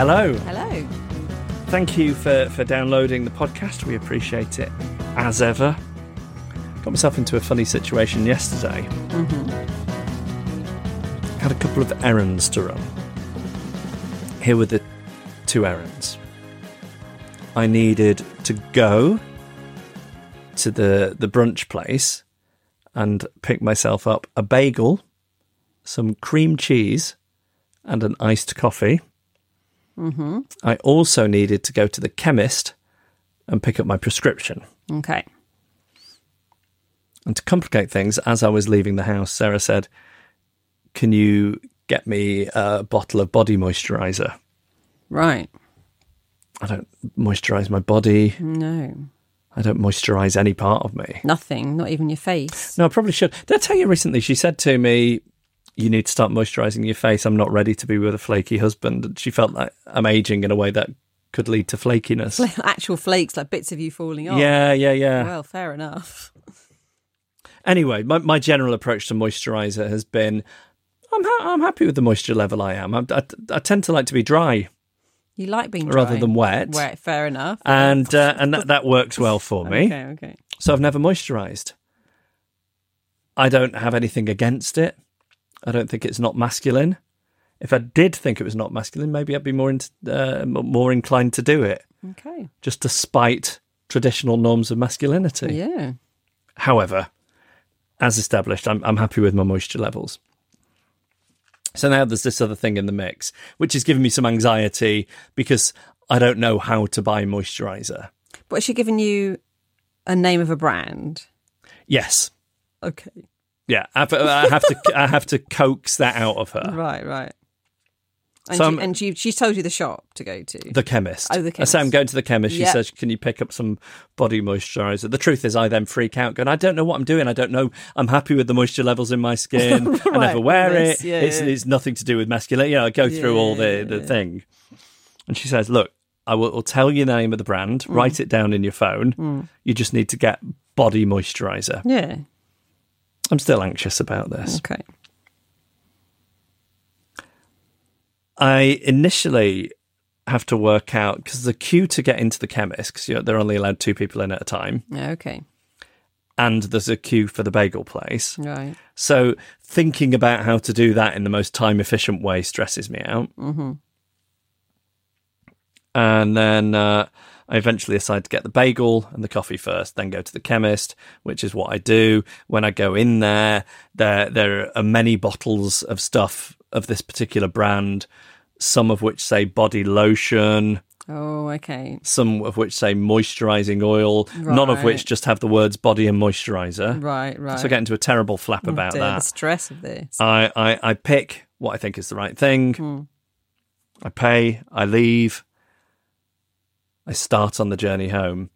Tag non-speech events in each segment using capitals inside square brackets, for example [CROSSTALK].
Hello. Hello. Thank you for, for downloading the podcast. We appreciate it as ever. Got myself into a funny situation yesterday. Mm-hmm. Had a couple of errands to run. Here were the two errands. I needed to go to the, the brunch place and pick myself up a bagel, some cream cheese, and an iced coffee. Mm-hmm. I also needed to go to the chemist and pick up my prescription. Okay. And to complicate things, as I was leaving the house, Sarah said, Can you get me a bottle of body moisturizer? Right. I don't moisturize my body. No. I don't moisturize any part of me. Nothing. Not even your face. No, I probably should. Did I tell you recently? She said to me, You need to start moisturizing your face. I'm not ready to be with a flaky husband. And she felt like I'm aging in a way that could lead to flakiness. [LAUGHS] Actual flakes, like bits of you falling off. Yeah, yeah, yeah. Well, fair enough. [LAUGHS] Anyway, my, my general approach to moisturizer has been I'm, ha- I'm happy with the moisture level I am. I, I, I tend to like to be dry You like being dry. rather than wet. Wet, fair enough. And uh, [LAUGHS] and that, that works well for me. Okay, okay. So I've never moisturized. I don't have anything against it. I don't think it's not masculine. If I did think it was not masculine, maybe I'd be more in, uh, more inclined to do it, Okay. just to spite traditional norms of masculinity. Yeah. However, as established, I'm, I'm happy with my moisture levels. So now there's this other thing in the mix, which is giving me some anxiety because I don't know how to buy moisturizer. But has she given you a name of a brand? Yes, Okay. Yeah, I have, I have to I have to coax that out of her. Right, right. And, So she, and she, she's told you the shop to go to. The chemist. Oh, the chemist. I say I'm going to the chemist. She Yep. says, "Can you pick up some body moisturizer?" The truth is, I then freak out, going, "I don't know what I'm doing. I don't know. I'm happy with the moisture levels in my skin. [LAUGHS] I never wear yes, it. yeah, it's, yeah. it's nothing to do with masculinity. You know, I go through all the the Yeah. thing." And she says, "Look, I will will tell you the name of the brand. Mm. Write it down in your phone. You just need to get body moisturizer." yeah. I'm still anxious about this. Okay. I initially have to work out because the queue to get into the chemist because they're only allowed two people in at a time. Okay. and there's a queue for the bagel place. Right. So thinking about how to do that in the most time efficient way stresses me out. Mm-hmm. And then uh, I eventually decide to get the bagel and the coffee first, then go to the chemist, which is what I do. When I go in there, there there are many bottles of stuff of this particular brand, some of which say body lotion, Oh, okay. some of which say moisturizing oil, none of which just have the words body and moisturizer. Right, right. So I get into a terrible flap Oh, about dear, The that. stress of this. I, I, I pick what I think is the right thing. Hmm. I pay, I leave, I start on the journey home.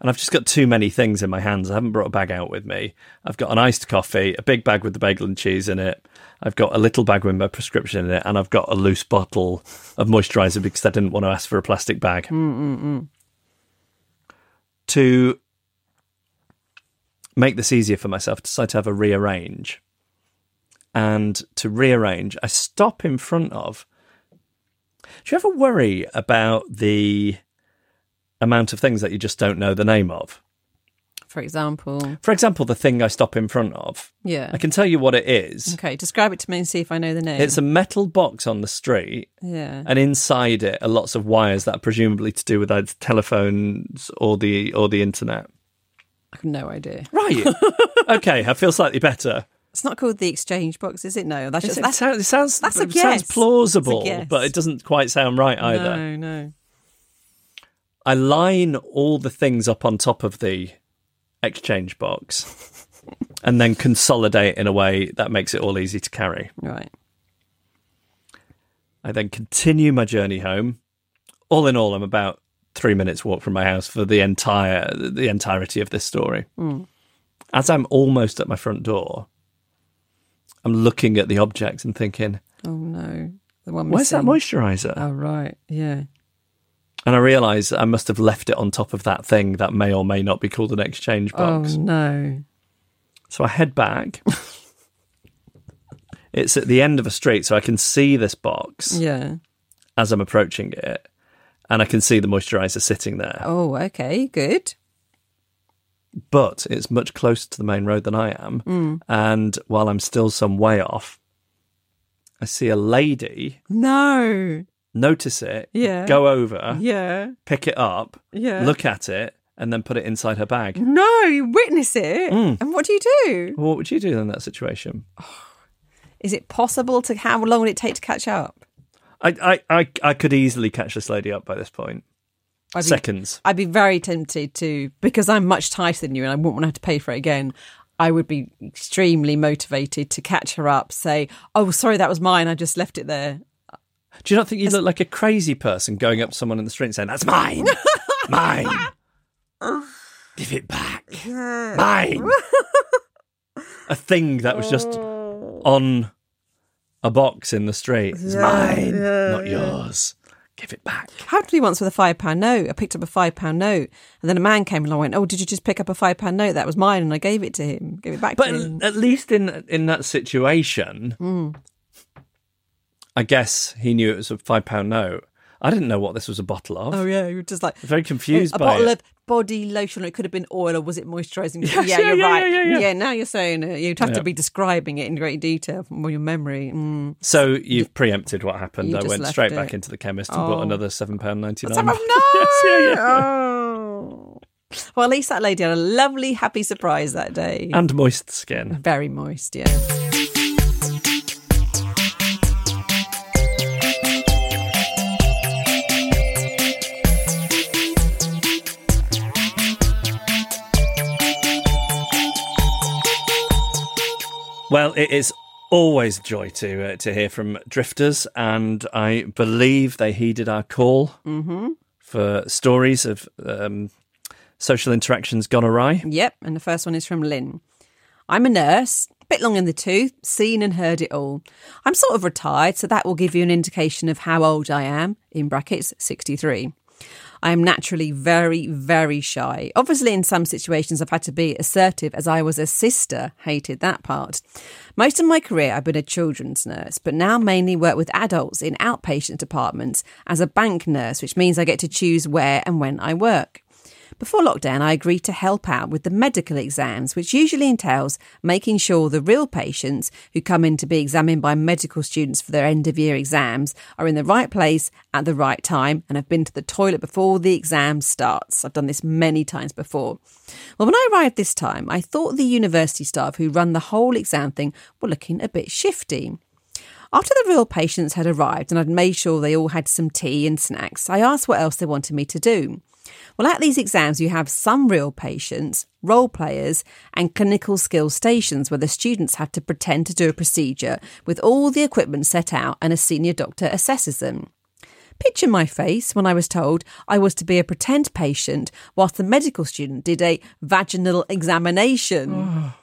And I've just got too many things in my hands. I haven't brought a bag out with me. I've got an iced coffee, a big bag with the bagel and cheese in it. I've got a little bag with my prescription in it, and I've got a loose bottle of moisturizer because I didn't want to ask for a plastic bag. Mm, mm, mm. To make this easier for myself, I decide to have a rearrange. And to rearrange, I stop in front of. Do you ever worry about the amount of things that you just don't know the name of? For example, For example, the thing I stop in front of. yeah. I can tell you what it is. Okay, describe it to me and see if I know the name. It's a metal box on the street, yeah. and inside it are lots of wires that are presumably to do with either telephones or the or the internet. I have no idea. Right. [LAUGHS] okay, I feel slightly better. It's not called the exchange box, is it? No, that's just it, that's sounds, it sounds that's a it sounds plausible, guess. but it doesn't quite sound right either. no, no. I line all the things up on top of the exchange box [LAUGHS] and then consolidate in a way that makes it all easy to carry. Right. I then continue my journey home. All in all, I'm about three minutes walk from my house for the entire the entirety of this story. Hmm. As I'm almost at my front door, I'm looking at the objects and thinking, Oh no, the one. "Where's that missing. moisturizer?" Oh right, yeah. And I realise I must have left it on top of that thing that may or may not be called an exchange box. Oh no. So I head back. [LAUGHS] it's at the end of a street, so I can see this box Yeah. as I'm approaching it, and I can see the moisturizer sitting there. Oh, okay, good. But it's much closer to the main road than I am, Mm. and while I'm still some way off, I see a lady No. Notice it, Yeah. go over, Yeah. pick it up, Yeah. look at it, and then put it inside her bag. No, you witness it. Mm. And what do you do? What would you do in that situation? [SIGHS] Is it possible to how long would it take to catch up? I, I, I, I could easily catch this lady up by this point. I'd be, Seconds. I'd be very tempted to because I'm much tighter than you and I wouldn't want to have to pay for it again. I would be extremely motivated to catch her up, say, Oh, sorry, that was mine. I just left it there. Do you not think you look like a crazy person going up to someone in the street and saying, That's mine! [LAUGHS] mine! [SIGHS] Give it back! [LAUGHS] Mine! a thing that was just oh. on a box in the street. It's mine, not yours. Give it back. Happened to me once with a five pound note. I picked up a five pound note, and then a man came along and went, "Oh, did you just pick up a five pound note? That was mine." And I gave it to him, gave it back But to him. at least in in that situation, hmm. I guess he knew it was a five pound note. I didn't know what this was a bottle of. Oh yeah, you were just like Very confused a by bottle it. of body lotion. Or it could have been oil, or was it moisturising? Yes, yeah, yeah, you're yeah, right. yeah, yeah, yeah. now you're saying it. You'd have to be describing it in great detail from your memory. Mm. So you've preempted what happened. You I went straight it. back into the chemist and Oh. bought another seven pound ninety nine. [LAUGHS] No. Yes, yeah, yeah. Oh. Well, at least that lady had a lovely, happy surprise that day. And moist skin. Very moist, yeah. Well, it is always a joy to uh, to hear from drifters, and I believe they heeded our call for stories of um, social interactions gone awry. Yep, and the first one is from Lynn. I'm a nurse, a bit long in the tooth, seen and heard it all. I'm sort of retired, so that will give you an indication of how old I am, in brackets, 63. I am naturally very, very shy. Obviously, in some situations, I've had to be assertive as I was a sister, hated that part. Most of my career, I've been a children's nurse, but now mainly work with adults in outpatient departments as a bank nurse, which means I get to choose where and when I work. Before lockdown, I agreed to help out with the medical exams, which usually entails making sure the real patients who come in to be examined by medical students for their end of year exams are in the right place at the right time and have been to the toilet before the exam starts. I've done this many times before. Well, when I arrived this time, I thought the university staff who run the whole exam thing were looking a bit shifty. After the real patients had arrived and I'd made sure they all had some tea and snacks, I asked what else they wanted me to do. Well, at these exams, you have some real patients, role players, and clinical skill stations where the students have to pretend to do a procedure with all the equipment set out and a senior doctor assesses them. Picture my face when I was told I was to be a pretend patient whilst the medical student did a vaginal examination. [SIGHS] Oh.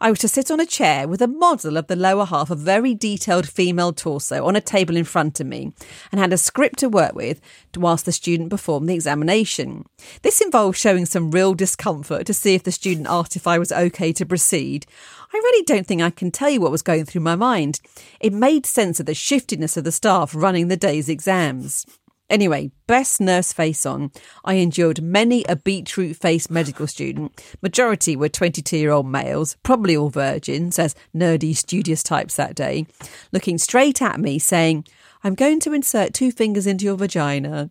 I was to sit on a chair with a model of the lower half of very detailed female torso on a table in front of me and had a script to work with whilst the student performed the examination. This involved showing some real discomfort to see if the student asked if I was okay to proceed. I really don't think I can tell you what was going through my mind. It made sense of the shiftiness of the staff running the day's exams. Anyway, best nurse face on. I endured many a beetroot faced medical student. Majority were 22 year old males, probably all virgins, as nerdy, studious types that day, looking straight at me saying, I'm going to insert two fingers into your vagina.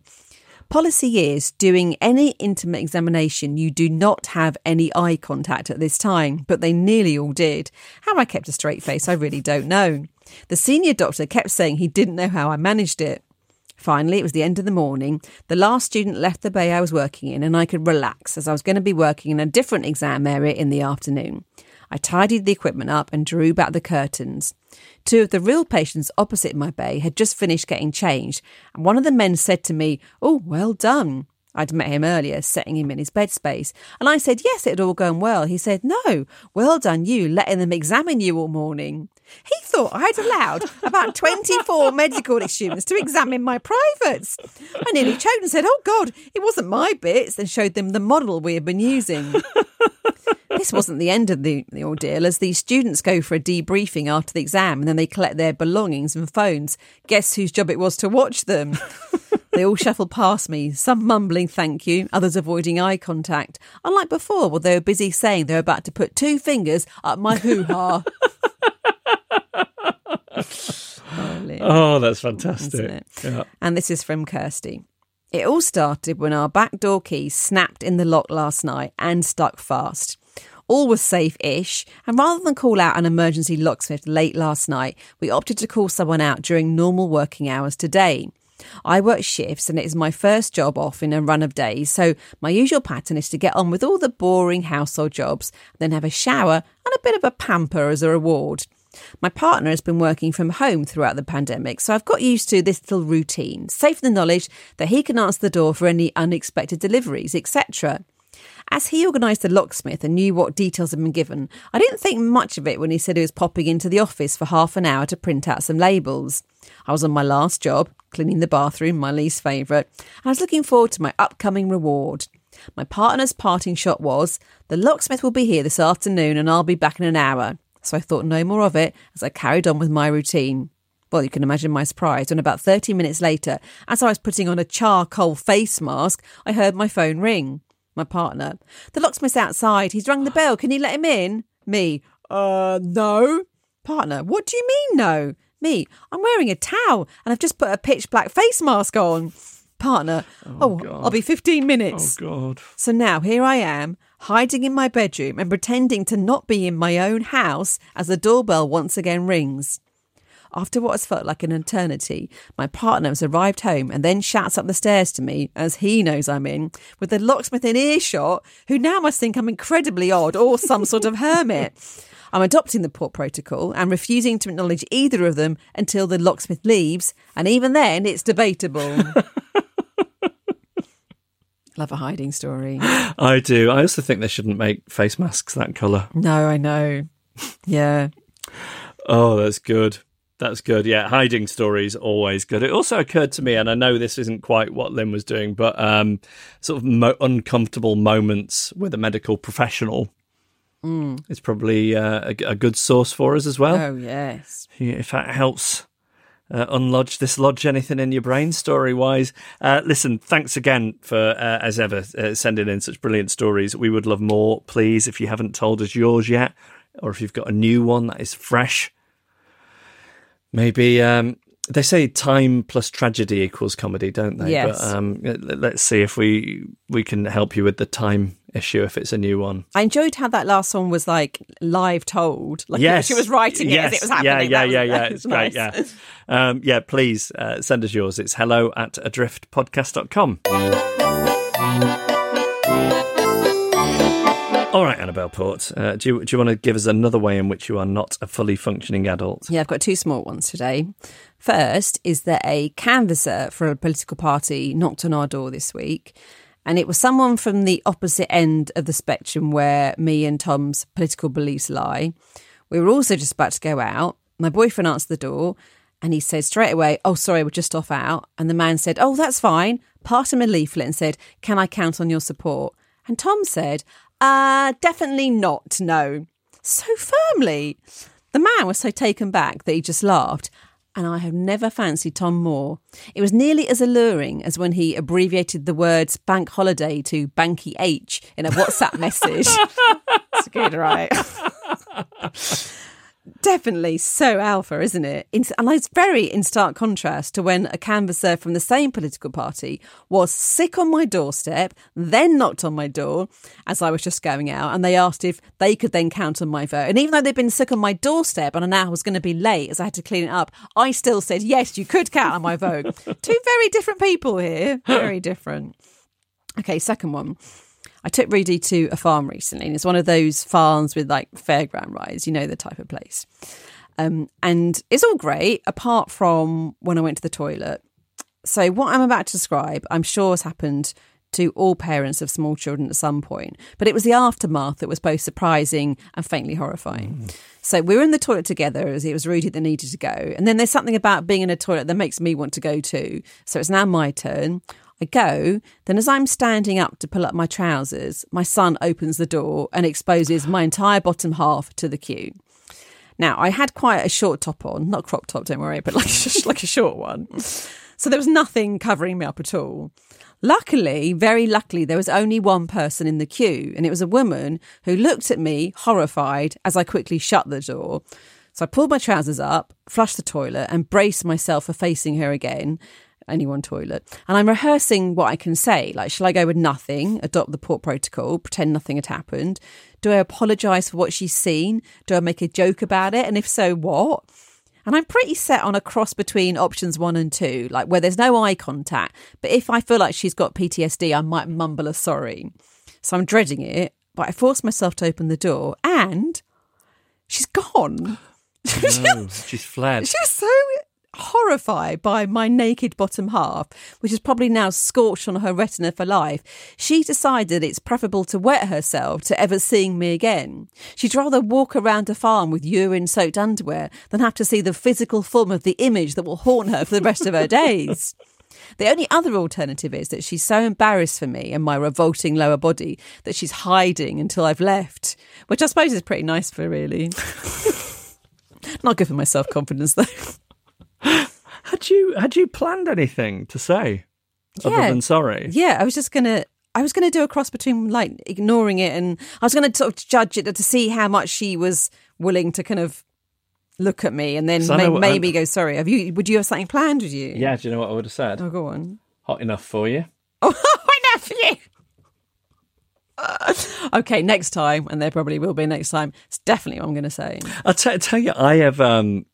Policy is doing any intimate examination, you do not have any eye contact at this time, but they nearly all did. How I kept a straight face, I really don't know. The senior doctor kept saying he didn't know how I managed it. Finally, it was the end of the morning. The last student left the bay I was working in, and I could relax as I was going to be working in a different exam area in the afternoon. I tidied the equipment up and drew back the curtains. Two of the real patients opposite my bay had just finished getting changed, and one of the men said to me, Oh, well done. I'd met him earlier, setting him in his bed space. And I said, Yes, it had all gone well. He said, No, well done you, letting them examine you all morning. He thought I'd allowed about 24 medical students to examine my privates. I nearly choked and said, Oh God, it wasn't my bits, and showed them the model we had been using. this wasn't the end of the, the ordeal, as the students go for a debriefing after the exam and then they collect their belongings and phones. Guess whose job it was to watch them? They all shuffled past me, some mumbling thank you, others avoiding eye contact. Unlike before, where they were busy saying they were about to put two fingers up my hoo ha. [LAUGHS] oh, that's fantastic. Yeah. And this is from Kirsty. It all started when our back door key snapped in the lock last night and stuck fast. All was safe ish, and rather than call out an emergency locksmith late last night, we opted to call someone out during normal working hours today. I work shifts and it is my first job off in a run of days, so my usual pattern is to get on with all the boring household jobs, then have a shower and a bit of a pamper as a reward. My partner has been working from home throughout the pandemic, so I've got used to this little routine, safe in the knowledge that he can answer the door for any unexpected deliveries, etc. As he organised the locksmith and knew what details had been given, I didn't think much of it when he said he was popping into the office for half an hour to print out some labels. I was on my last job, cleaning the bathroom, my least favourite, and I was looking forward to my upcoming reward. My partner's parting shot was, The locksmith will be here this afternoon and I'll be back in an hour. So I thought no more of it as I carried on with my routine. Well, you can imagine my surprise when about 30 minutes later, as I was putting on a charcoal face mask, I heard my phone ring my partner. The locksmith's outside. He's rung the bell. Can you let him in? Me. Uh, no. Partner. What do you mean, no? Me. I'm wearing a towel and I've just put a pitch black face mask on. Partner. Oh, oh I'll be 15 minutes. Oh, God. So now here I am, hiding in my bedroom and pretending to not be in my own house as the doorbell once again rings. After what has felt like an eternity, my partner has arrived home and then shouts up the stairs to me, as he knows I'm in, with the locksmith in earshot, who now must think I'm incredibly odd or some sort of hermit. I'm adopting the port protocol and refusing to acknowledge either of them until the locksmith leaves, and even then it's debatable. [LAUGHS] Love a hiding story. [GASPS] I do. I also think they shouldn't make face masks that colour. No, I know. Yeah. oh, that's good. That's good. Yeah, hiding stories always good. It also occurred to me, and I know this isn't quite what Lynn was doing, but um, sort of mo- uncomfortable moments with a medical professional mm. is probably uh, a, a, good source for us as well. Oh yes, if that helps. Uh, unlodge, dislodge anything in your brain story wise. Uh, listen, thanks again for, uh, as ever, uh, sending in such brilliant stories. We would love more, please, if you haven't told us yours yet, or if you've got a new one that is fresh Maybe um, they say time plus tragedy equals comedy, don't they? Yes. But um, let's see if we we can help you with the time issue if it's a new one. I enjoyed how that last one was like live told. Like yes. she was writing it yes. as it was happening. Yeah, yeah, yeah, yeah. It's nice. great. Yeah. [LAUGHS] Um, yeah, please uh, send us yours. It's hello at adriftpodcast.com. All right, Annabel Port, uh, do, you, do you want to give us another way in which you are not a fully functioning adult? Yeah, I've got two small ones today. First is that a canvasser for a political party knocked on our door this week And it was someone from the opposite end of the spectrum where me and Tom's political beliefs lie. We were also just about to go out. My boyfriend answered the door and he said straight away, Oh, sorry, we're just off out. And the man said, Oh, that's fine. Passed him a leaflet and said, Can I count on your support? And Tom said, Uh, definitely not, no. So firmly. The man was so taken back that he just laughed. And I have never fancied Tom more. It was nearly as alluring as when he abbreviated the words bank holiday to Banky H in a WhatsApp message. [LAUGHS] it's good, right? [LAUGHS] Definitely so alpha, isn't it? And it's very in stark contrast to when a canvasser from the same political party was sick on my doorstep, then knocked on my door as I was just going out, and they asked if they could then count on my vote. And even though they'd been sick on my doorstep and I now was going to be late as I had to clean it up, I still said, yes, you could count on my vote. [LAUGHS] Two very different people here. Very different. Okay, second one. I took Rudy to a farm recently, and it's one of those farms with like fairground rides, you know, the type of place. Um, and it's all great, apart from when I went to the toilet. So, what I'm about to describe, I'm sure has happened to all parents of small children at some point, but it was the aftermath that was both surprising and faintly horrifying. Mm. So, we were in the toilet together as it was Rudy that needed to go. And then there's something about being in a toilet that makes me want to go too. So, it's now my turn. I go, then as I'm standing up to pull up my trousers, my son opens the door and exposes my entire bottom half to the queue. Now, I had quite a short top on, not crop top, don't worry, but like, like a short one. So there was nothing covering me up at all. Luckily, very luckily, there was only one person in the queue, and it was a woman who looked at me horrified as I quickly shut the door. So I pulled my trousers up, flushed the toilet, and braced myself for facing her again only one toilet. And I'm rehearsing what I can say. Like, shall I go with nothing, adopt the port protocol, pretend nothing had happened? Do I apologise for what she's seen? Do I make a joke about it? And if so, what? And I'm pretty set on a cross between options one and two, like where there's no eye contact. But if I feel like she's got PTSD, I might mumble a sorry. So I'm dreading it, but I force myself to open the door and she's gone. No, she's fled. [LAUGHS] She's so horrified by my naked bottom half, which is probably now scorched on her retina for life, she decided it's preferable to wet herself to ever seeing me again. She'd rather walk around a farm with urine soaked underwear than have to see the physical form of the image that will haunt her for the rest of her days. The only other alternative is that she's so embarrassed for me and my revolting lower body that she's hiding until I've left, which I suppose is pretty nice for really. [LAUGHS] Not good for my self confidence though. [GASPS] had you had you planned anything to say yeah. other than sorry? Yeah, I was just gonna I was gonna do a cross between like ignoring it and I was gonna sort of judge it to see how much she was willing to kind of look at me and then may, what, maybe go sorry. Have you? Would you have something planned? Would you? Yeah. Do you know what I would have said? Oh, go on. Hot enough for you. Oh, [LAUGHS] hot enough for you. [LAUGHS] okay, next time, and there probably will be next time. It's definitely what I'm going to say. I'll t- tell you, I have um,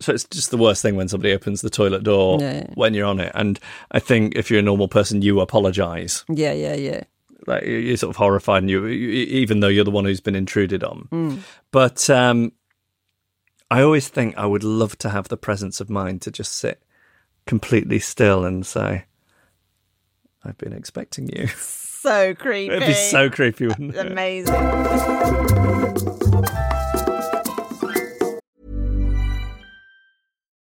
so it's just the worst thing when somebody opens the toilet door yeah. when you're on it. And I think if you're a normal person, you apologise. Yeah, yeah, yeah. Like you're sort of horrified, and you, even though you're the one who's been intruded on. Mm. But um, I always think I would love to have the presence of mind to just sit completely still and say, "I've been expecting you." So creepy. [LAUGHS] It'd be so creepy, wouldn't it? Amazing.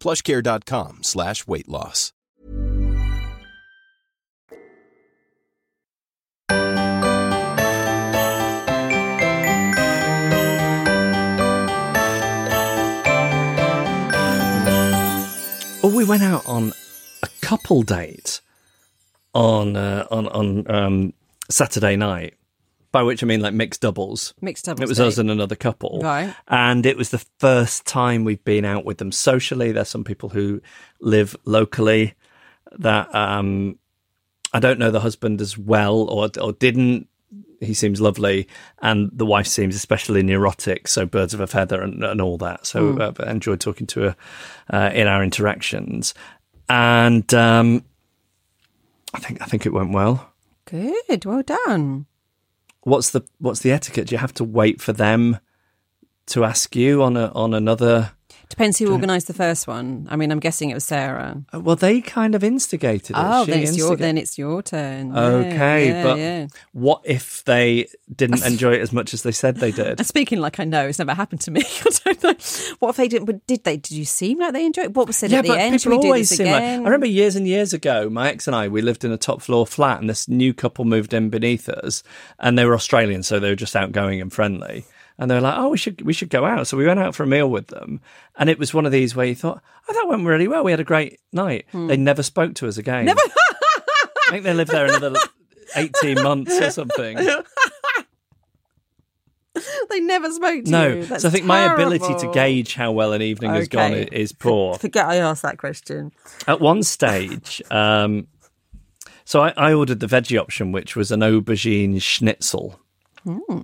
plushcare.com slash weight loss. Oh, we went out on a couple date on uh, on on um, Saturday night by which I mean like mixed doubles. Mixed doubles. It was date. us and another couple. Right. And it was the first time we've been out with them socially. There's some people who live locally that um, I don't know the husband as well or or didn't he seems lovely, and the wife seems especially neurotic. So birds of a feather and, and all that. So uh, I enjoyed talking to her uh, in our interactions, and um, I think I think it went well. Good. Well done. What's the what's the etiquette? Do you have to wait for them to ask you on a on another? Depends who organised the first one. I mean, I'm guessing it was Sarah. Uh, Well, they kind of instigated it. Oh, She then it's your then it's your turn. Yeah, Okay, yeah, but yeah. what if they didn't [LAUGHS] enjoy it as much as they said they did? And [LAUGHS] speaking like I know, it's never happened to me. [LAUGHS] I don't know. What if they didn't? But did they? Did you seem like they enjoyed it? What was said yeah, at the end? Should we do always this again? I remember years and years ago, my ex and I, we lived in a top floor flat, and this new couple moved in beneath us, and they were Australian, so they were just outgoing and friendly. And they were like, "Oh, we should we should go out." So we went out for a meal with them, and it was one of these where you thought, "Oh, that went really well. We had a great night." They never spoke to us again. Never. [LAUGHS] I think they lived there another eighteen months or something. [LAUGHS] they never spoke to No, you. That's so I think my ability to gauge how well an evening has gone is poor. Forget I asked that question. At one stage, um, so I, I ordered the veggie option, which was an aubergine schnitzel, Hmm.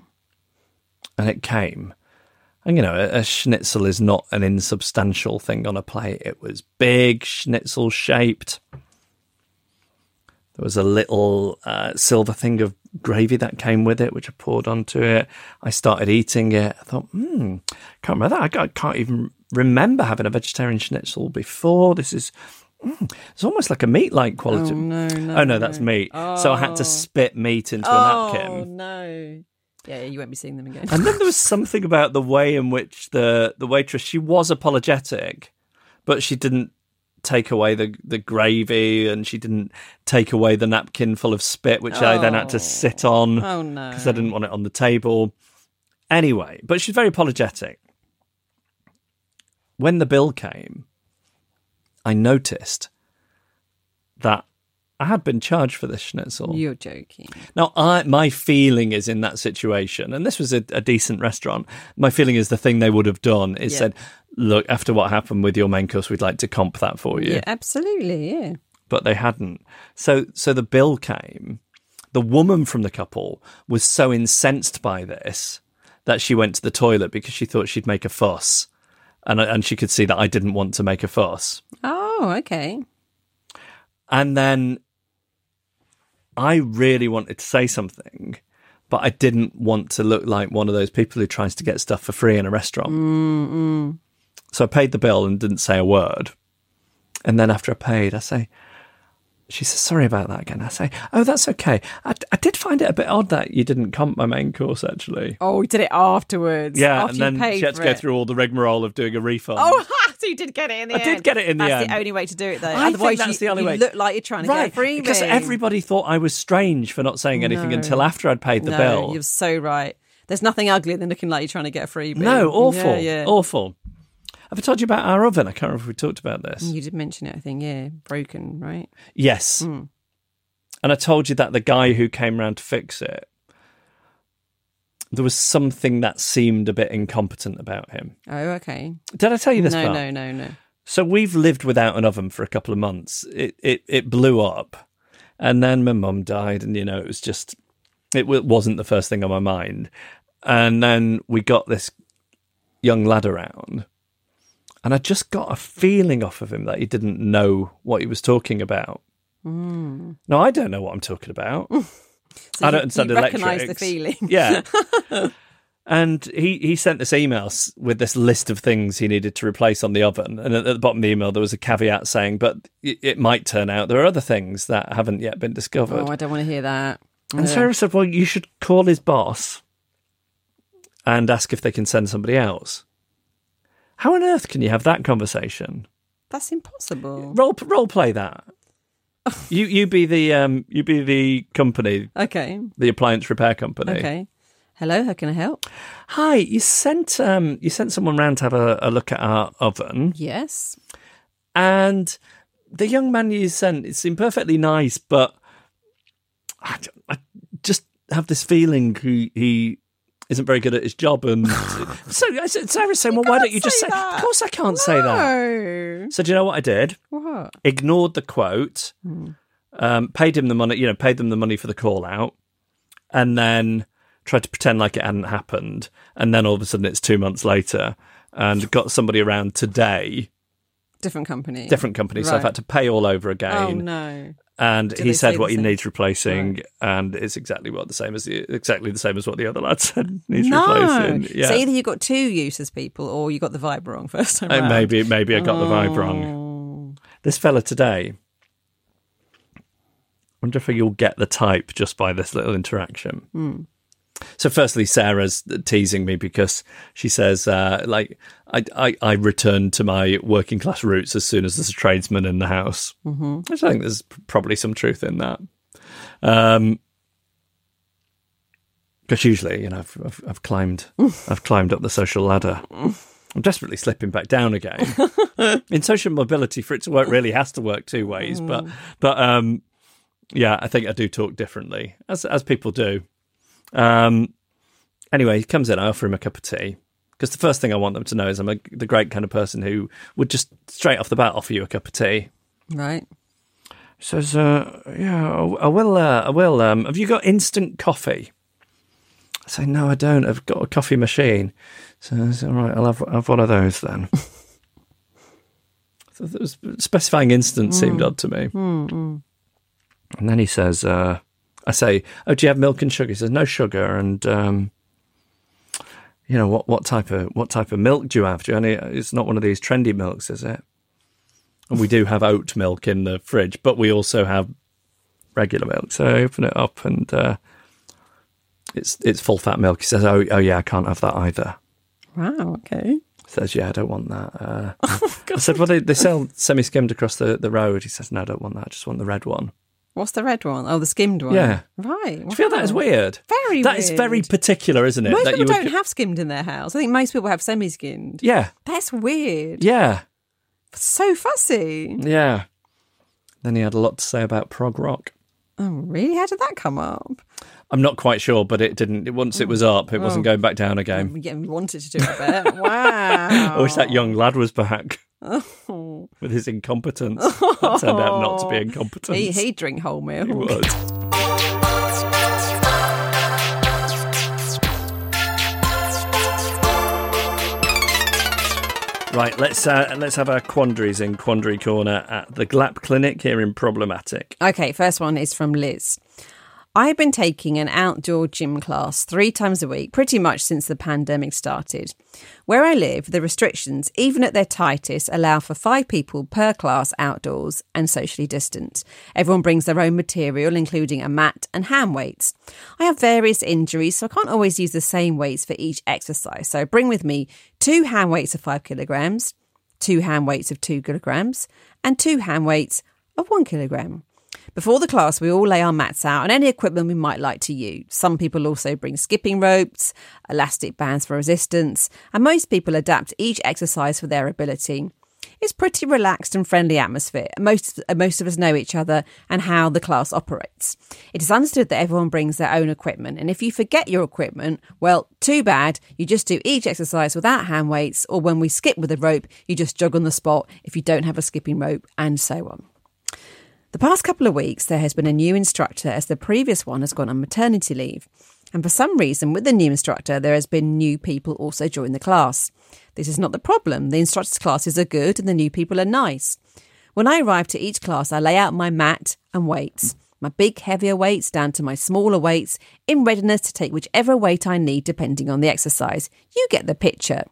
And it came. And you know, a, a schnitzel is not an insubstantial thing on a plate. It was big, schnitzel shaped. There was a little uh, silver thing of gravy that came with it, which I poured onto it. I started eating it. I thought, hmm, can't remember that. I, ca- can't even remember having a vegetarian schnitzel before. This is, mm, it's almost like a meat-like quality. Oh no, no. oh no, that's meat. So I had to spit meat into a napkin. Oh no. Yeah, you won't be seeing them again. And then there was something about the way in which the the waitress she was apologetic, but she didn't take away the the gravy and she didn't take away the napkin full of spit, which I then had to oh. sit on Oh no. because I didn't want it on the table. Anyway, but she's very apologetic. When the bill came, I noticed that I had been charged for this schnitzel. You're joking. Now, I my feeling is in that situation, and this was a, a decent restaurant. My feeling is the thing they would have done is Yeah. said, "Look, after what happened with your main course, we'd like to comp that for you." Yeah, absolutely. Yeah. But they hadn't. So, so the bill came. The woman from the couple was so incensed by this that she went to the toilet because she thought she'd make a fuss, and and she could see that I didn't want to make a fuss. Oh, okay. And then I really wanted to say something, but I didn't want to look like one of those people who tries to get stuff for free in a restaurant. Mm-mm. So I paid the bill and didn't say a word. And then after I paid, I say, she says, sorry about that again. I say, oh, that's okay. I, I did find it a bit odd that you didn't comp my main course, actually. Oh, we did it afterwards. Yeah, after and then paid she had to go it. through all the rigmarole of doing a refund. Oh, [LAUGHS] [LAUGHS] so you did get it in the I end. did get it in the that's end. the only way to do it, though. I Otherwise, that's you, the only you way. look like you're trying to right, get a freebie. because everybody thought I was strange for not saying anything No. until after I'd paid the no, bill. You're so right. There's nothing uglier than looking like you're trying to get a freebie. No, awful, Yeah, yeah. awful. Have I told you about our oven? I can't remember if we talked about this. You did mention it, I think. Yeah, broken, right? Yes, Hmm. and I told you that the guy who came round to fix it, there was something that seemed a bit incompetent about him. Oh, okay. Did I tell you this? no, part? no, no, no. So we've lived without an oven for a couple of months. It it it blew up, and then my mum died, and you know it was just it w- wasn't the first thing on my mind. And then we got this young lad around, and I just got a feeling off of him that he didn't know what he was talking about. Hmm. No, I don't know what I'm talking about. [LAUGHS] So I don't understand you recognise the feeling. Yeah. [LAUGHS] and he, he sent this email with this list of things he needed to replace on the oven. And at the bottom of the email, there was a caveat saying, but it, it might turn out there are other things that haven't yet been discovered. Oh, I don't want to hear that. and. Sarah said, well, you should call his boss and ask if they can send somebody else. How on earth can you have that conversation? That's impossible. Role role play that. You you be the um you be the company, Okay. the appliance repair company. Okay. Hello, how can I help? Hi, you sent um you sent someone round to have a, a look at our oven, Yes. and the young man you sent it seemed perfectly nice, but I, I just have this feeling he he isn't very good at his job, and [LAUGHS] so I said- Sarah's saying, well, why don't you just say? say that. Of course, I can't say that. So do you know what I did? What? Ignored the quote, um, paid him the money, you know, paid them the money for the call out. and then tried to pretend like it hadn't happened, and then all of a sudden it's two months later, and got somebody around today, Different company. different company, so I've had to pay all over again. Oh again. no. And Do he said what he needs replacing, and it's exactly what the same as the, exactly the same as what the other lad [LAUGHS] said needs No. replacing. Yeah, So either you got two useless people or you got the vibe wrong first time Uh, round. maybe maybe I got the vibe wrong. Oh. This fella today. I wonder if you'll get the type just by this little interaction. Hmm. So, firstly, Sarah's teasing me because she says, uh, like, I, I, I return to my working class roots as soon as there's a tradesman in the house. Mm-hmm. Which I think there's probably some truth in that. Um, because usually, you know, I've, I've, I've climbed, [LAUGHS] I've climbed up the social ladder. I'm desperately slipping back down again. [LAUGHS] in social mobility, for it to work, really has to work two ways. But, but, um, yeah, I think I do talk differently, as as people do. Um, anyway, he comes in. I offer him a cup of tea because the first thing I want them to know is I'm a, the great kind of person who would just straight off the bat offer you a cup of tea. Right. He says, uh, "Yeah, I I will. Uh, I will. Um, have you got instant coffee?" I say, "No, I don't. I've got a coffee machine." So I say, "All right, I'll have, have one of those then." [LAUGHS] so that was- specifying instant seemed odd to me. And then he says, uh, "I say, oh, do you have milk and sugar?" He says, "No sugar." And um, you know what? What type of what type of milk do you have? Do you any? It's not one of these trendy milks, is it? And we do have oat milk in the fridge, but we also have regular milk. So I open it up and uh, it's it's full fat milk. He says, "Oh, oh yeah, I can't have that either." Wow. Okay. Says, "Yeah, I don't want that." Uh, [LAUGHS] I said, "Well, they, they sell semi skimmed across the, the road." He says, "No, I don't want that. I just want the red one." What's the red one? Oh, the skimmed one. Yeah. Right. Do you feel that is weird? Very That is very particular, isn't it? Most that people would- don't have skimmed in their house. I think most people have semi-skimmed. Yeah, That's weird. yeah, So fussy. yeah. Then he had a lot to say about prog rock. Oh, really? How did that come up? I'm not quite sure, but it didn't. Once it was oh. up, it wasn't oh. going back down again. Yeah, we wanted to do it a bit. [LAUGHS] wow. I wish that young lad was back Oh. with his incompetence. That turned out not to be incompetence. He, he'd drink whole milk. He would. Right, let's uh, let's have our quandaries in Quandary Corner at the GLAP Clinic here in Problematic. Okay, first one is from Liz. I've been taking an outdoor gym class three times a week pretty much since the pandemic started. Where I live, the restrictions, even at their tightest, allow for five people per class outdoors and socially distant. Everyone brings their own material, including a mat and hand weights. I have various injuries, so I can't always use the same weights for each exercise. So I bring with me two hand weights of five kilograms, two hand weights of two kilograms, and two hand weights of one kilogram. Before the class, we all lay our mats out and any equipment we might like to use. Some people also bring skipping ropes, elastic bands for resistance, and most people adapt each exercise for their ability. It's pretty relaxed and friendly atmosphere. Most most of us know each other and how the class operates. It is understood that everyone brings their own equipment, and if you forget your equipment, well, too bad. You just do each exercise without hand weights, or when we skip with a rope, you just jog on the spot if you don't have a skipping rope, and so on. The past couple of weeks, there has been a new instructor as the previous one has gone on maternity leave. And for some reason, with the new instructor, there has been new people also join the class. This is not the problem. The instructor's classes are good and the new people are nice. When I arrive to each class, I lay out my mat and weights, my big, heavier weights down to my smaller weights, in readiness to take whichever weight I need depending on the exercise. You get the picture.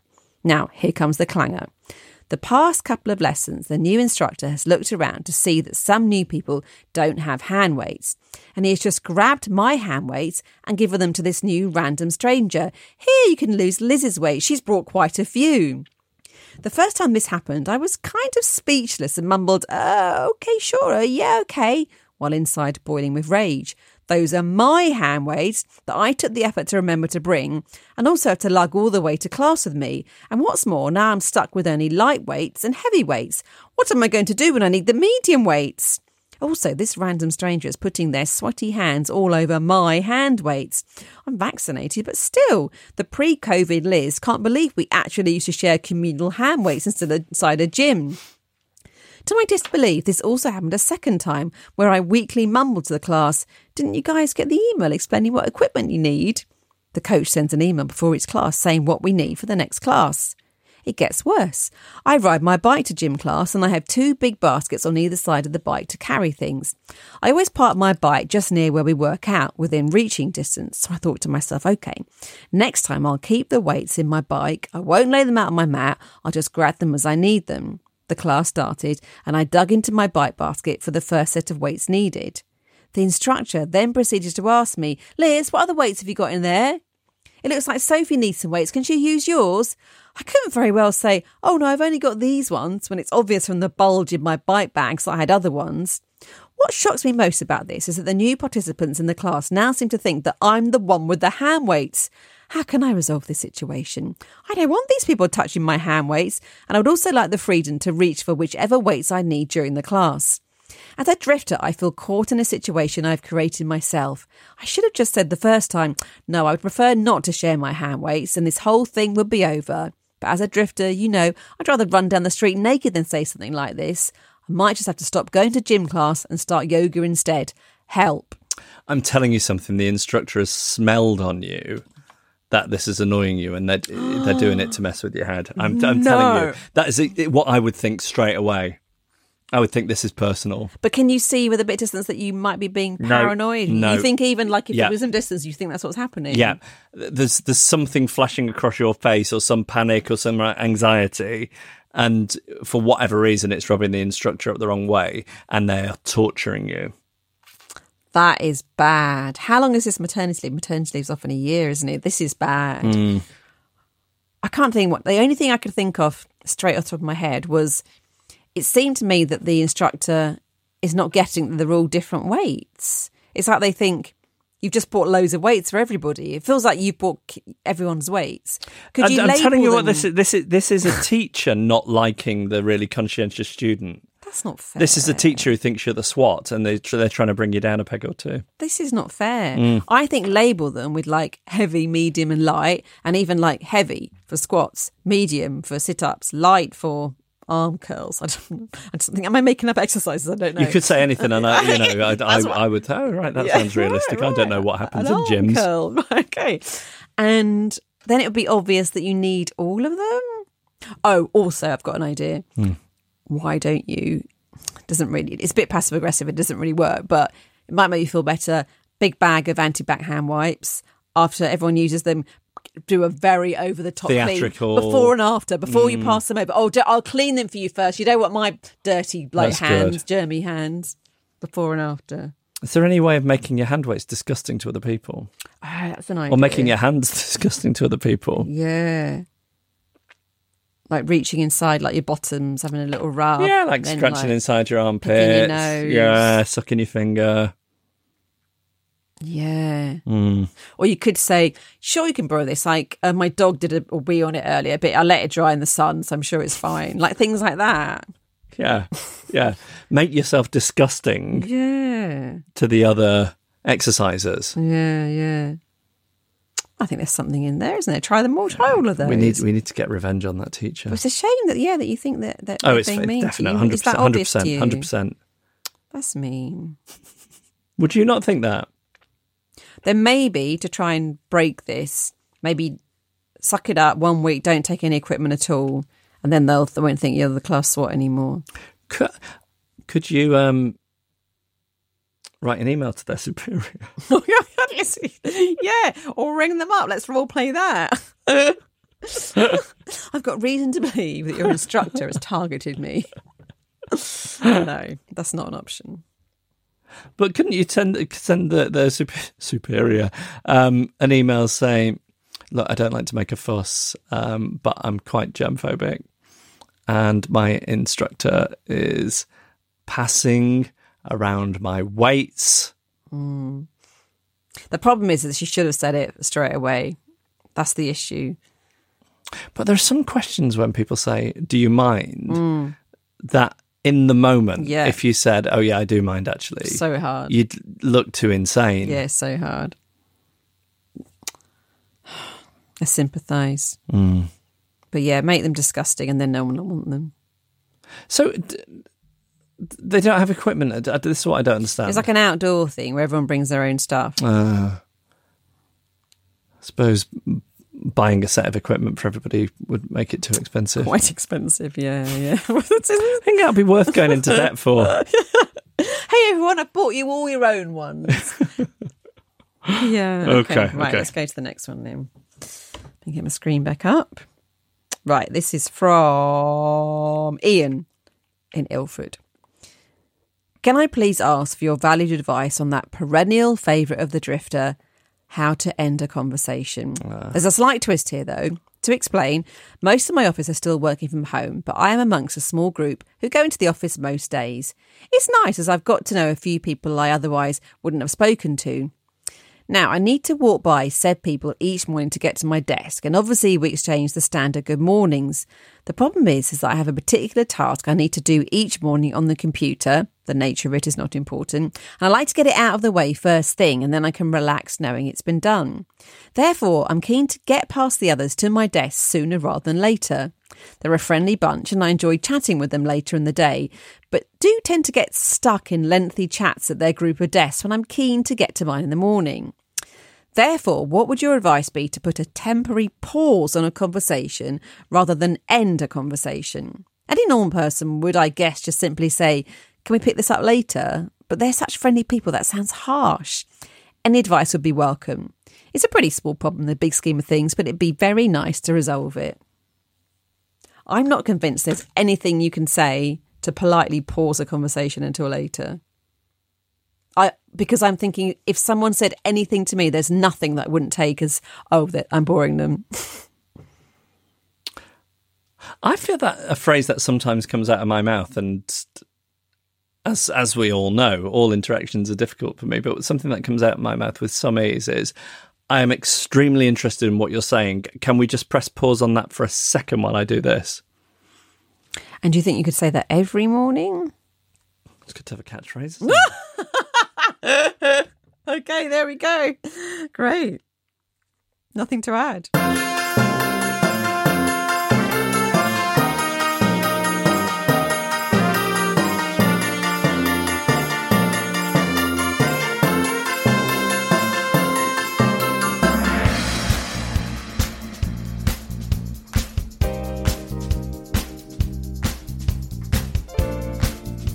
Now, here comes the clanger. The past couple of lessons, the new instructor has looked around to see that some new people don't have hand weights, and he has just grabbed my hand weights and given them to this new random stranger. Here, you can lose Liz's weight. She's brought quite a few. The first time this happened, I was kind of speechless and mumbled, uh, okay, sure, yeah, okay, while inside boiling with rage. Those are my hand weights that I took the effort to remember to bring and also have to lug all the way to class with me. And what's more, now I'm stuck with only light weights and heavy weights. What am I going to do when I need the medium weights? Also, this random stranger is putting their sweaty hands all over my hand weights. I'm vaccinated, but still, the pre COVID Liz can't believe we actually used to share communal hand weights instead of inside a gym. To my disbelief, this also happened a second time, where I weakly mumbled to the class, Didn't you guys get the email explaining what equipment you need? The coach sends an email before each class saying what we need for the next class. It gets worse. I ride my bike to gym class and I have two big baskets on either side of the bike to carry things. I always park my bike just near where we work out, within reaching distance. So I thought to myself, okay, next time I'll keep the weights in my bike. I won't lay them out on my mat. I'll just grab them as I need them. The class started and I dug into my bike basket for the first set of weights needed. The instructor then proceeded to ask me, Liz, what other weights have you got in there? It looks like Sophie needs some weights. Can she use yours? I couldn't very well say, oh no, I've only got these ones, when it's obvious from the bulge in my bike bags that I had other ones. What shocks me most about this is that the new participants in the class now seem to think that I'm the one with the hand weights. How can I resolve this situation? I don't want these people touching my hand weights, and I would also like the freedom to reach for whichever weights I need during the class. As a drifter, I feel caught in a situation I've created myself. I should have just said the first time, no, I would prefer not to share my hand weights, and this whole thing would be over. But as a drifter, you know, I'd rather run down the street naked than say something like this. I might just have to stop going to gym class and start yoga instead. Help. I'm telling you something. The instructor has smelled on you that this is annoying you, and they're [GASPS] they're doing it to mess with your head. I'm, I'm No. telling you that is what I would think straight away. I would think this is personal. But can you see with a bit of distance that you might be being No, paranoid? no. You think even like if Yeah. it was some distance, you think that's what's happening? Yeah, there's there's something flashing across your face, or some panic, or some anxiety, and for whatever reason, it's rubbing the instructor up the wrong way, and they are torturing you. That is bad. How long is this maternity leave? Maternity leave's often a year, isn't it? This is bad. Hmm. I can't think what the only thing I could think of straight off the top of my head was it seemed to me that the instructor is not getting that they're all different weights. It's like they think you've just bought loads of weights for everybody. It feels like you've bought everyone's weights. Could you I'm, telling you what this is. This is this is a teacher not liking the really conscientious student. That's not fair. This is a teacher who thinks you're the swot, and they they're trying to bring you down a peg or two. this is not fair. Mm. I think label them with like heavy, medium, and light, and even like heavy for squats, medium for sit ups, light for arm curls. I don't, I just think, am I making up exercises? I don't know. You could say anything, and I, you know, [LAUGHS] I, I, I would. Oh, right, that Yeah, sounds realistic. right, I don't know what happens An in arm gyms. curl. [LAUGHS] Okay. And then it would be obvious that you need all of them. Oh, also, I've got an idea. Hmm. Why don't you? Doesn't really. It's a bit passive aggressive. It doesn't really work, but it might make you feel better. Big bag of anti back hand wipes. After everyone uses them, do a very over the top Theatrical. Before and after. Before you mm. pass them over. Oh, I'll clean them for you first. You don't want my dirty like That's hands, germy hands. Before and after. Is there any way of making your hand weights disgusting to other people, Oh, that's an idea. or making your hands [LAUGHS] disgusting to other people? Yeah. Like reaching inside, like your bottoms, having a little rub. Yeah, like then, scratching like- inside your your armpits. Yeah, sucking your finger. Yeah. Mm. Or you could say, sure, you can borrow this. Like, uh, my dog did a, a wee on it earlier, but I let it dry in the sun, so I'm sure it's fine. Like things like that. Yeah, yeah. Make yourself disgusting [LAUGHS] Yeah. to the other exercisers. Yeah, yeah. I think there's something in there, isn't there? Try them all. Try all of those. We need we need to get revenge on that teacher. It's a shame that, yeah, that you think that, that Oh, it's being mean to definite, you. hundred percent, hundred percent, hundred percent. That's mean. Would you not think that? then maybe to try and break this, maybe suck it up one week, don't take any equipment at all, and then they'll they won't think you're the class swot anymore. Could, could you um write an email to their [LAUGHS] superior? [LAUGHS] [LAUGHS] yeah, or ring them up. Let's role play that. [LAUGHS] I've got reason to believe that your instructor has targeted me. no, that's not an option. But couldn't you send send the the super, superior um, an email saying, "Look, I don't like to make a fuss, um, but I'm quite germphobic, and my instructor is passing around my weights." The problem is that she should have said it straight away. That's the issue. But there are some questions when people say, "Do you mind?" That in the moment, Mm. Yeah. if you said, "Oh yeah, I do mind," actually, So hard. you'd look too insane. Yeah, so hard. [SIGHS] I sympathise. Mm. But yeah, make them disgusting and then no one will want them. So, d- They don't have equipment. This is what I don't understand. It's like an outdoor thing where everyone brings their own stuff. Uh, I suppose buying a set of equipment for everybody would make it too expensive. Quite expensive, yeah, yeah. [LAUGHS] I think that'd be worth going into debt for. [LAUGHS] Hey everyone, I've bought you all your own ones. [LAUGHS] yeah. Okay, Right, okay. let's go to the next one then. Let me get my screen back up. Right, this is from Ian in Ilford. Can I please ask for your valued advice on that perennial favourite of the drifter, how to end a conversation? Ah. There's a slight twist here, though. To explain, most of my office are still working from home, but I am amongst a small group who go into the office most days. It's nice as I've got to know a few people I otherwise wouldn't have spoken to. Now, I need to walk by said people each morning to get to my desk, and obviously we exchange the standard good mornings. The problem is, is that I have a particular task I need to do each morning on the computer. The nature of it is not important, and I like to get it out of the way first thing, and then I can relax knowing it's been done. Therefore, I'm keen to get past the others to my desk sooner rather than later. They're a friendly bunch, and I enjoy chatting with them later in the day, but do tend to get stuck in lengthy chats at their group of desks when I'm keen to get to mine in the morning. Therefore, what would your advice be to put a temporary pause on a conversation rather than end a conversation? Any normal person would, I guess, just simply say, Can we pick this up later? But they're such friendly people, that sounds harsh. Any advice would be welcome. It's a pretty small problem in the big scheme of things, but it'd be very nice to resolve it. I'm not convinced there's anything you can say to politely pause a conversation until later. I because I'm thinking if someone said anything to me, there's nothing that I wouldn't take as oh that I'm boring them. [LAUGHS] I feel that a phrase that sometimes comes out of my mouth, and as as we all know, all interactions are difficult for me. But something that comes out of my mouth with some ease is, "I am extremely interested in what you're saying. Can we just press pause on that for a second while I do this?" And do you think you could say that every morning? It's good to have a catchphrase. [LAUGHS] Okay, there we go. Great. Nothing to add.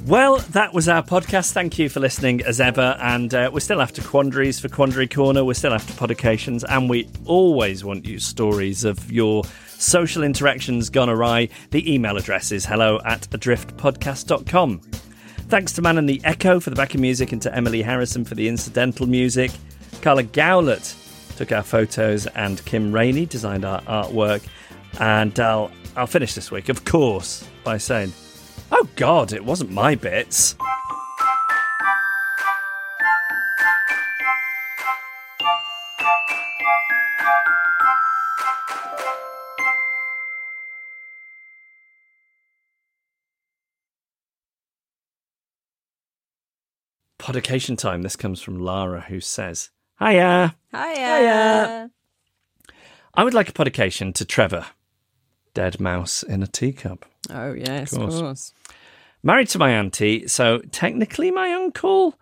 Well, that was our podcast. Thank you for listening as ever. And uh, we're still after quandaries for Quandary Corner. We're still after podications. And we always want you stories of your social interactions gone awry. The email address is hello at adriftpodcast.com. Thanks to Man and the Echo for the backing music and to Emily Harrison for the incidental music. Carla Gowlett took our photos and Kim Rainey designed our artwork. And I'll, I'll finish this week, of course, by saying, Oh God, it wasn't my bits. Podication time. This comes from Lara, who says, Hiya. Hiya. I would like a podication to Trevor. Dead mouse in a teacup. Oh yes, Of of course. course. Married to my auntie, so technically my uncle.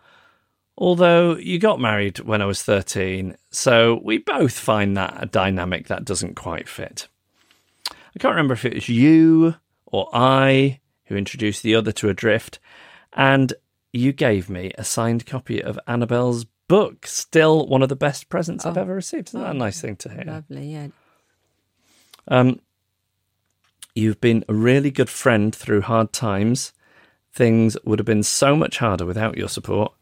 Although you got married when I was 13, so we both find that a dynamic that doesn't quite fit. I can't remember if it was you or I who introduced the other to Adrift, and you gave me a signed copy of Annabel's book. Still one of the best presents I've Oh. ever received. Isn't that a Oh, nice thing to hear? Lovely, yeah. Um, you've been a really good friend through hard times. Things would have been so much harder without your support.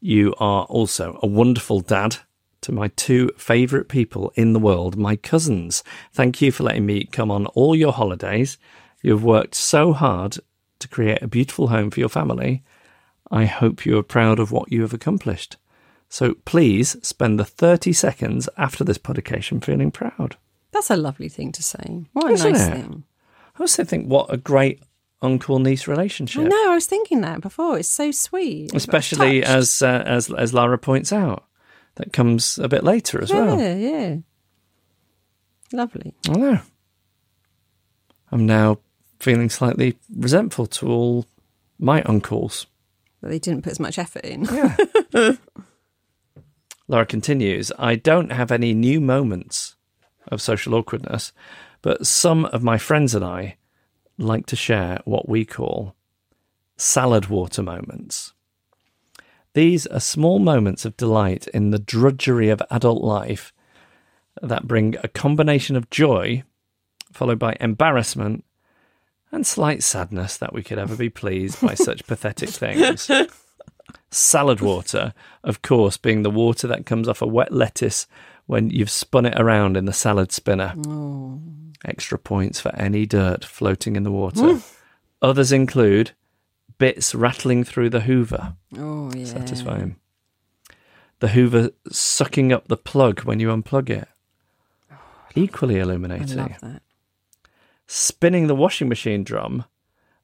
You are also a wonderful dad to my two favourite people in the world, my cousins. Thank you for letting me come on all your holidays. You've worked so hard to create a beautiful home for your family. I hope you are proud of what you have accomplished. So please spend the 30 seconds after this publication feeling proud. That's a lovely thing to say. What a Isn't nice it? thing. I also think what a great uncle niece relationship, I know. I was thinking that before. It's so sweet, especially as uh, as as Lara points out. That comes a bit later as yeah, well. yeah. Lovely. I know. I'm now feeling slightly resentful to all My uncles. But they didn't put as much effort in. Yeah. [LAUGHS] Laura continues, I don't have any new moments of social awkwardness, but some of my friends and I like to share what we call salad water moments. These are small moments of delight in the drudgery of adult life that bring a combination of joy, followed by embarrassment and slight sadness that we could ever be pleased by such [LAUGHS] pathetic things. Salad water, of course, being the water that comes off a wet lettuce when you've spun it around in the salad spinner. Oh. Extra points for any dirt floating in the water. Others include bits rattling through the Hoover, Oh, yeah. satisfying. The Hoover sucking up the plug when you unplug it. Oh, Equally I illuminating. love that. Spinning the washing machine drum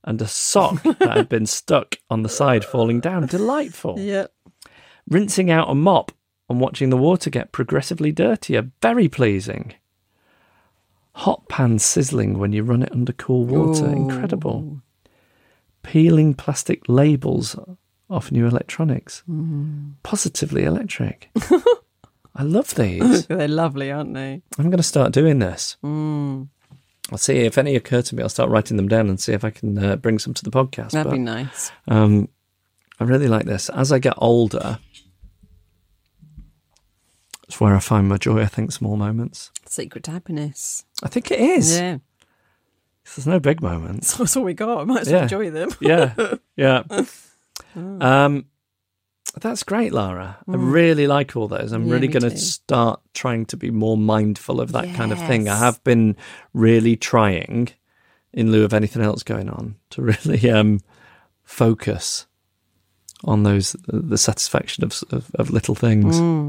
and a sock [LAUGHS] that had been stuck on the side falling down. [LAUGHS] Delightful. Yep. Rinsing out a mop and watching the water get progressively dirtier. Very pleasing. Hot pan sizzling when you run it under cool water. Incredible. Peeling plastic labels off new electronics. Positively electric. [LAUGHS] I love these. [LAUGHS] They're lovely, aren't they? I'm going to start doing this. I'll see if any occur to me. I'll start writing them down and see if I can uh, bring some to the podcast. That'd But, be nice. um, I really like this. As I get older, it's where I find my joy. I think small moments. Secret to happiness. I think it is. Yeah. There's no big moments. [LAUGHS] That's all we got. I might as well Yeah. enjoy them. Yeah, [LAUGHS] yeah. Um, that's great, Lara. I really like all those. I'm Yeah, really going to start trying to be more mindful of that kind of thing. I have been really trying, in lieu of anything else going on, to [LAUGHS] really um, focus on those the satisfaction of of, of little things. Mm.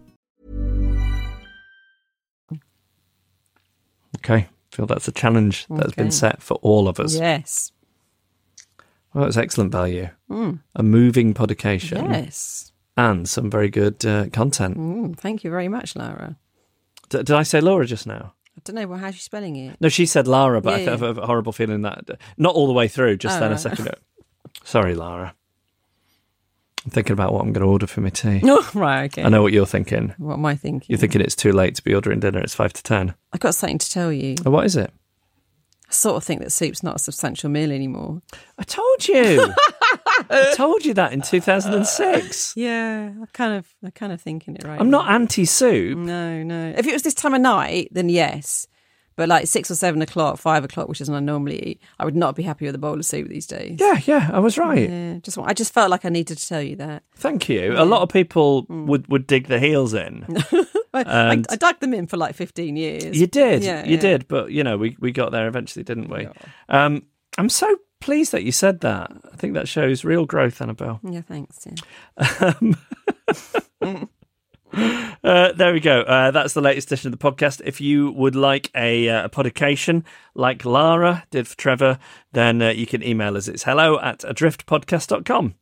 Okay, I feel that's a challenge that's been set for all of us. Yes. Well, it's excellent value. A moving publication Yes. and some very good uh, content. Mm, thank you very much, Lara. D- did I say Laura just now? I don't know well, how's she spelling it. No, she said Lara, but I Yeah, have a horrible feeling that not all the way through, just Oh, then a second ago. Sorry, Lara. I'm thinking about what I'm going to order for my tea. [LAUGHS] Oh, right, okay. I know what you're thinking. What am I thinking? You're thinking it's too late to be ordering dinner. It's five to ten. I've got something to tell you. Oh, what is it? I sort of think that soup's not a substantial meal anymore. I told you. [LAUGHS] I told you that in 2006. [LAUGHS] Yeah, I'm kind of, I'm kind of thinking it right. I'm not anti-soup. No, no. If it was this time of night, then yes. But like six or seven o'clock, five o'clock, which is when I normally eat, I would not be happy with a bowl of soup these days. Yeah, yeah, I was right. Yeah, just I just felt like I needed to tell you that. Thank you. A lot of people Mm. would, would dig their heels in. [LAUGHS] I, I, dug them in for like fifteen years. You did, Yeah, you yeah. did, but you know, we, we got there eventually, didn't we? Um, I'm so pleased that you said that. I think that shows real growth, Annabel. Yeah, thanks. Yeah. [LAUGHS] [LAUGHS] Uh, there we go. Uh, that's the latest edition of the podcast. If you would like a, uh, a podication like Lara did for Trevor, then uh, you can email us. It's hello at adriftpodcast.com.